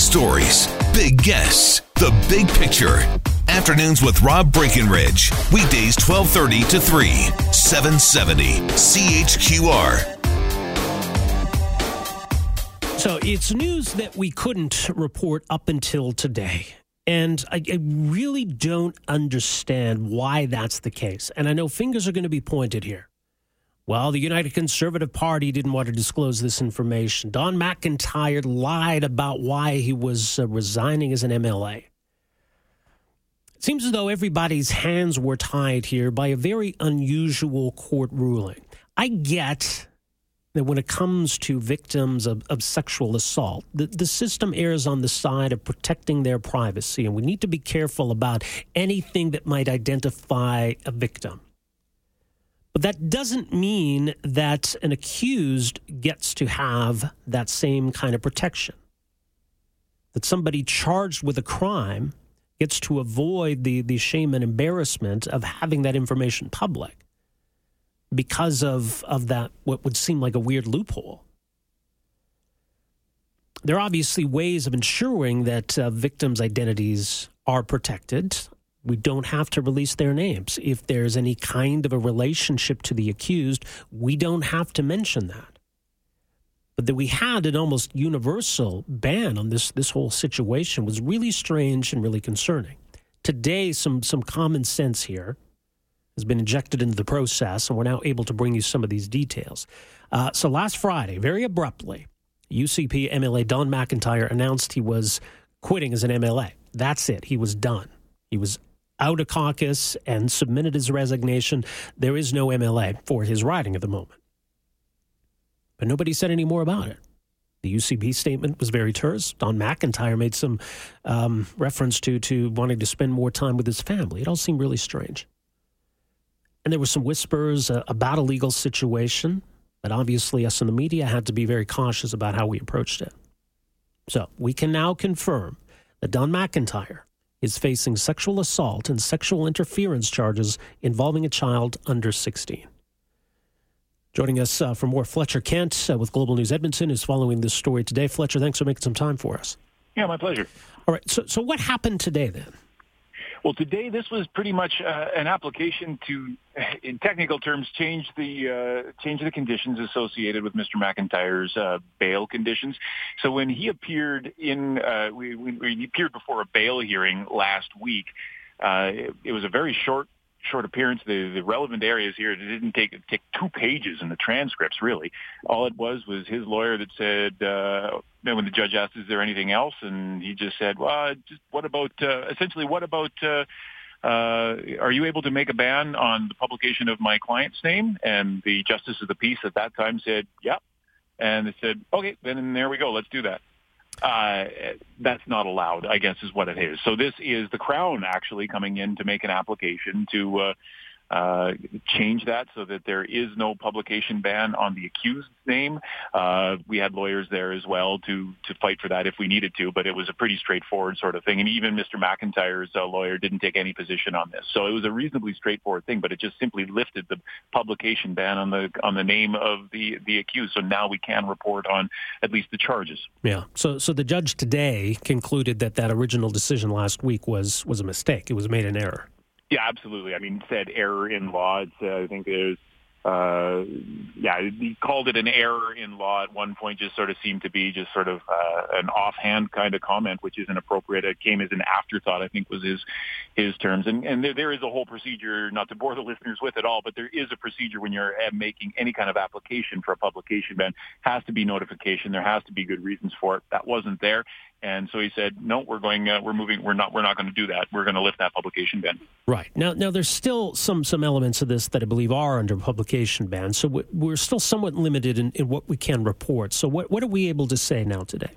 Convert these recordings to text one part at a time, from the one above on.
stories, big guests, the big picture. Afternoons with Rob Breckenridge. Weekdays 1230 to 3, 770 CHQR. So it's news that we couldn't report up until today. And I, I, really don't understand why that's the case. And I know fingers are going to be pointed here. Well, the United Conservative Party didn't want to disclose this information. Don McIntyre lied about why he was uh, resigning as an MLA. It seems as though everybody's hands were tied here by a very unusual court ruling. I get that when it comes to victims of, of sexual assault, the, the system errs on the side of protecting their privacy, and we need to be careful about anything that might identify a victim. But that doesn't mean that an accused gets to have that same kind of protection. That somebody charged with a crime gets to avoid the, the shame and embarrassment of having that information public because of, of that, what would seem like a weird loophole. There are obviously ways of ensuring that uh, victims' identities are protected. We don't have to release their names. If there's any kind of a relationship to the accused, we don't have to mention that. But that we had an almost universal ban on this, this whole situation was really strange and really concerning. Today, some, some common sense here has been injected into the process, and we're now able to bring you some of these details. Uh, so last Friday, very abruptly, UCP MLA Don McIntyre announced he was quitting as an MLA. That's it. He was done. He was out of caucus and submitted his resignation. There is no MLA for his riding at the moment. But nobody said any more about it. The UCP statement was very terse. Don McIntyre made some um, reference to to wanting to spend more time with his family. It all seemed really strange. And there were some whispers uh, about a legal situation, but obviously, us in the media had to be very cautious about how we approached it. So we can now confirm that Don McIntyre is facing sexual assault and sexual interference charges involving a child under 16. Joining us uh, for more, Fletcher Kent uh, with Global News Edmonton is following this story today. Fletcher, thanks for making some time for us. Yeah, my pleasure. All right. So, so what happened today then? Well, today this was pretty much uh, an application to, in technical terms, change the uh, change the conditions associated with Mr. McIntyre's uh, bail conditions. So when he appeared in, uh, we, we, he appeared before a bail hearing last week. Uh, it, it was a very short short appearance. The, the relevant areas here, it didn't take take two pages in the transcripts, really. All it was was his lawyer that said, uh, when the judge asked, is there anything else? And he just said, well, just what about, uh, essentially, what about, uh, uh, are you able to make a ban on the publication of my client's name? And the justice of the peace at that time said, yep. And they said, okay, then there we go. Let's do that uh, that's not allowed, I guess is what it is. So this is the Crown actually coming in to make an application to uh, uh, change that so that there is no publication ban on the accused's name. Uh, we had lawyers there as well to to fight for that if we needed to, but it was a pretty straightforward sort of thing. And even Mr. McIntyre's uh, lawyer didn't take any position on this, so it was a reasonably straightforward thing. But it just simply lifted the publication ban on the on the name of the the accused. So now we can report on at least the charges. Yeah. So so the judge today concluded that that original decision last week was was a mistake. It was made an error. Yeah, absolutely. I mean, said error in law. It's, uh, I think there's, uh, yeah, he called it an error in law at one point. Just sort of seemed to be just sort of uh, an offhand kind of comment, which isn't appropriate. It came as an afterthought. I think was his his terms. And and there, there is a whole procedure, not to bore the listeners with it all, but there is a procedure when you're uh, making any kind of application for a publication ban. Has to be notification. There has to be good reasons for it. That wasn't there. And so he said, "No, we're going. Uh, we're moving. We're not. We're not going to do that. We're going to lift that publication ban." Right now, now there's still some some elements of this that I believe are under publication ban. So we're still somewhat limited in, in what we can report. So what what are we able to say now today?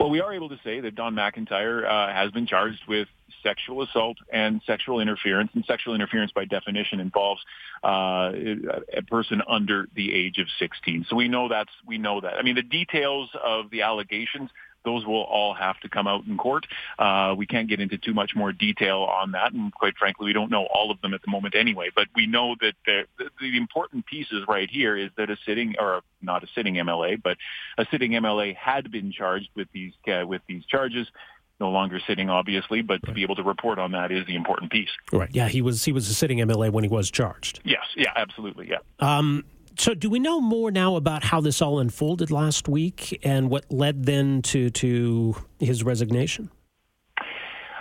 Well, we are able to say that Don McIntyre uh, has been charged with sexual assault and sexual interference. And sexual interference, by definition, involves uh, a person under the age of 16. So we know that's we know that. I mean, the details of the allegations those will all have to come out in court. Uh, we can't get into too much more detail on that, and quite frankly, we don't know all of them at the moment anyway. But we know that the, the, the important pieces right here is that a sitting, or not a sitting MLA, but a sitting MLA had been charged with these uh, with these charges no longer sitting, obviously, but to be able to report on that is the important piece. Right. Yeah, he was he was a sitting MLA when he was charged. Yes. Yeah. Absolutely. Yeah. Um, so, do we know more now about how this all unfolded last week and what led then to to his resignation?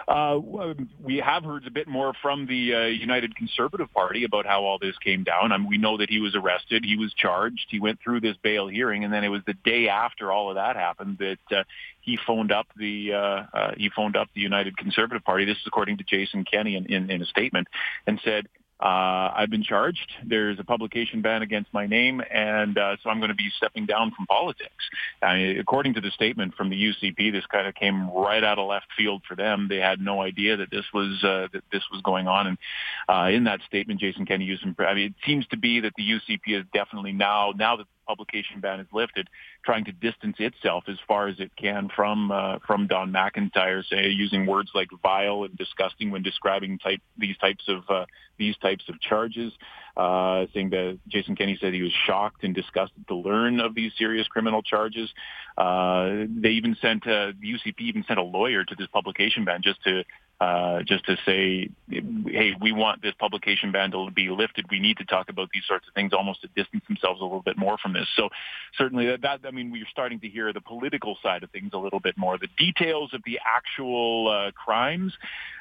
Uh, we have heard a bit more from the uh, United Conservative Party about how all this came down. I mean, we know that he was arrested, he was charged, he went through this bail hearing, and then it was the day after all of that happened that uh, he phoned up the uh, uh, he phoned up the United Conservative Party. This is according to Jason Kenney in, in, in a statement, and said uh, I've been charged. There's a publication ban against my name, and uh, so I'm going to be stepping down from politics. I, according to the statement from the UCP, this kind of came right out of left field for them. They had no idea that this was uh, that this was going on. And uh, in that statement, Jason Kenney used some. I mean, it seems to be that the UCP is definitely now now that publication ban is lifted, trying to distance itself as far as it can from uh, from Don McIntyre, say using words like vile and disgusting when describing type these types of uh, these types of charges. Uh, saying that Jason Kenney said he was shocked and disgusted to learn of these serious criminal charges. Uh, they even sent uh, the UCP even sent a lawyer to this publication ban just to uh, just to say, hey, we want this publication ban to be lifted. We need to talk about these sorts of things, almost to distance themselves a little bit more from this. So certainly that, that I mean, we're starting to hear the political side of things a little bit more. The details of the actual uh, crimes,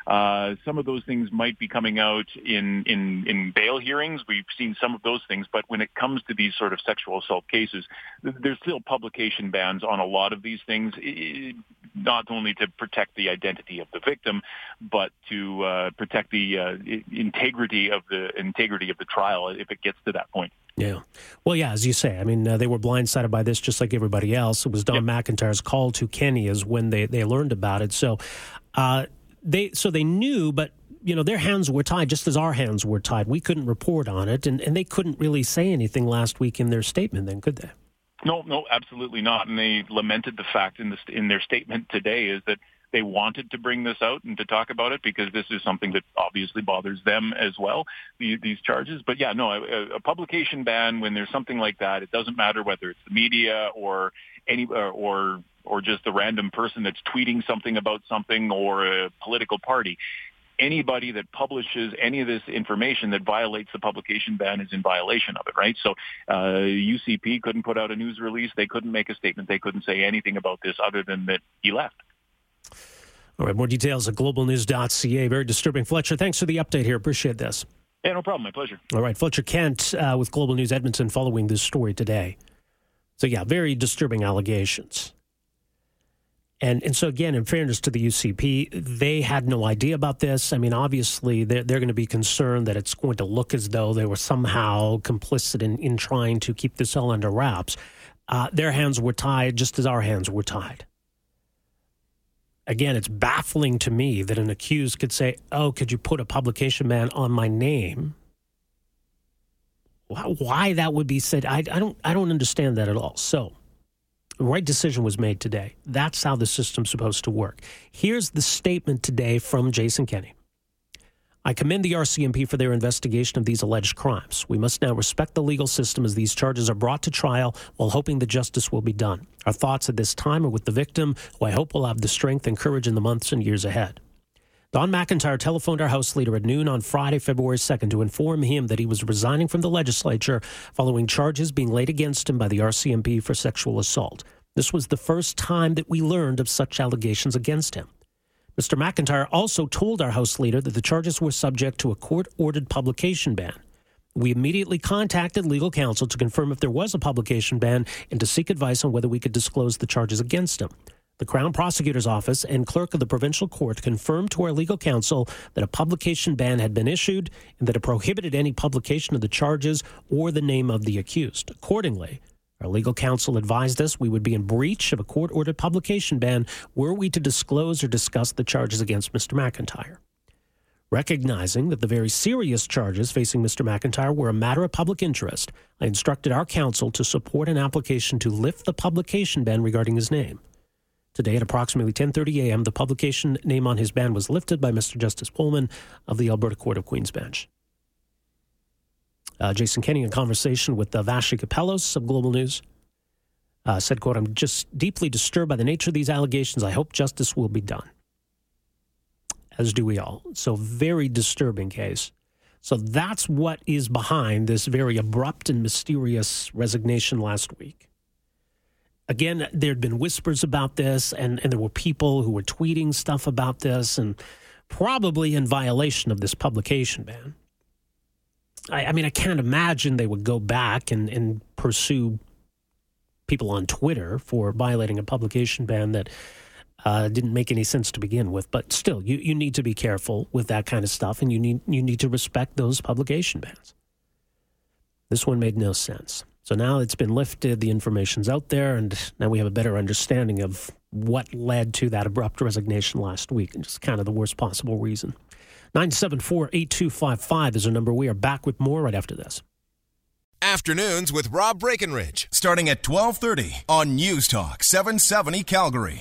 uh, some of those things might be coming out in, in, in bail hearings. We've seen some of those things, but when it comes to these sort of sexual assault cases, there's still publication bans on a lot of these things, not only to protect the identity of the victim, but to uh, protect the uh, integrity of the integrity of the trial if it gets to that point. Yeah. Well, yeah, as you say, I mean, uh, they were blindsided by this just like everybody else. It was Don yep. McIntyre's call to Kenney is when they, they learned about it. So, uh, they so they knew, but you know their hands were tied just as our hands were tied. We couldn't report on it, and, and they couldn't really say anything last week in their statement. Then could they? No, no, absolutely not. And they lamented the fact in the in their statement today is that they wanted to bring this out and to talk about it because this is something that obviously bothers them as well, the, these charges. But yeah, no, a, a, publication ban when there's something like that, it doesn't matter whether it's the media or any or, or just a random person that's tweeting something about something or a political party anybody that publishes any of this information that violates the publication ban is in violation of it, right? So uh, UCP couldn't put out a news release. They couldn't make a statement. They couldn't say anything about this other than that he left. All right, more details at globalnews.ca. Very disturbing. Fletcher, thanks for the update here. Appreciate this. Yeah, no problem. My pleasure. All right, Fletcher Kent uh, with Global News Edmonton following this story today. So, yeah, very disturbing allegations. And and so again, in fairness to the UCP, they had no idea about this. I mean, obviously, they're, they're going to be concerned that it's going to look as though they were somehow complicit in, in trying to keep this all under wraps. Uh, their hands were tied just as our hands were tied again, it's baffling to me that an accused could say, "Oh, could you put a publication ban on my name?" Why that would be said, I, I don't, I don't understand that at all. So, the right decision was made today. That's how the system's supposed to work. Here's the statement today from Jason Kenney. I commend the RCMP for their investigation of these alleged crimes. We must now respect the legal system as these charges are brought to trial while hoping that justice will be done. Our thoughts at this time are with the victim, who I hope will have the strength and courage in the months and years ahead. Don McIntyre telephoned our House Leader at noon on Friday, February 2nd, to inform him that he was resigning from the legislature following charges being laid against him by the RCMP for sexual assault. This was the first time that we learned of such allegations against him. Mr. McIntyre also told our House leader that the charges were subject to a court ordered publication ban. We immediately contacted legal counsel to confirm if there was a publication ban and to seek advice on whether we could disclose the charges against him. The Crown Prosecutor's Office and clerk of the provincial court confirmed to our legal counsel that a publication ban had been issued and that it prohibited any publication of the charges or the name of the accused. Accordingly, our legal counsel advised us we would be in breach of a court ordered publication ban were we to disclose or discuss the charges against Mr. McIntyre. Recognizing that the very serious charges facing Mr. McIntyre were a matter of public interest, I instructed our counsel to support an application to lift the publication ban regarding his name. Today at approximately 10:30 a.m., the publication name on his ban was lifted by Mr. Justice Pullman of the Alberta Court of Queen's Bench. Uh, Jason Kenney, in conversation with uh, Vassy Kapelos of Global News, uh, said, quote, I'm just deeply disturbed by the nature of these allegations. I hope justice will be done. As do we all. So, very disturbing case. So, that's what is behind this very abrupt and mysterious resignation last week again, there had been whispers about this, and, and there were people who were tweeting stuff about this, and probably in violation of this publication ban. I, I mean, I can't imagine they would go back and, and pursue people on Twitter for violating a publication ban that uh, didn't make any sense to begin with. But still, you, you need to be careful with that kind of stuff, and you need you need to respect those publication bans. This one made no sense. So now it's been lifted, the information's out there, and now we have a better understanding of what led to that abrupt resignation last week, and just kind of the worst possible reason. 974 8255 is our number. We are back with more right after this. Afternoons with Rob Breckenridge, starting at 1230 on News Talk 770 Calgary.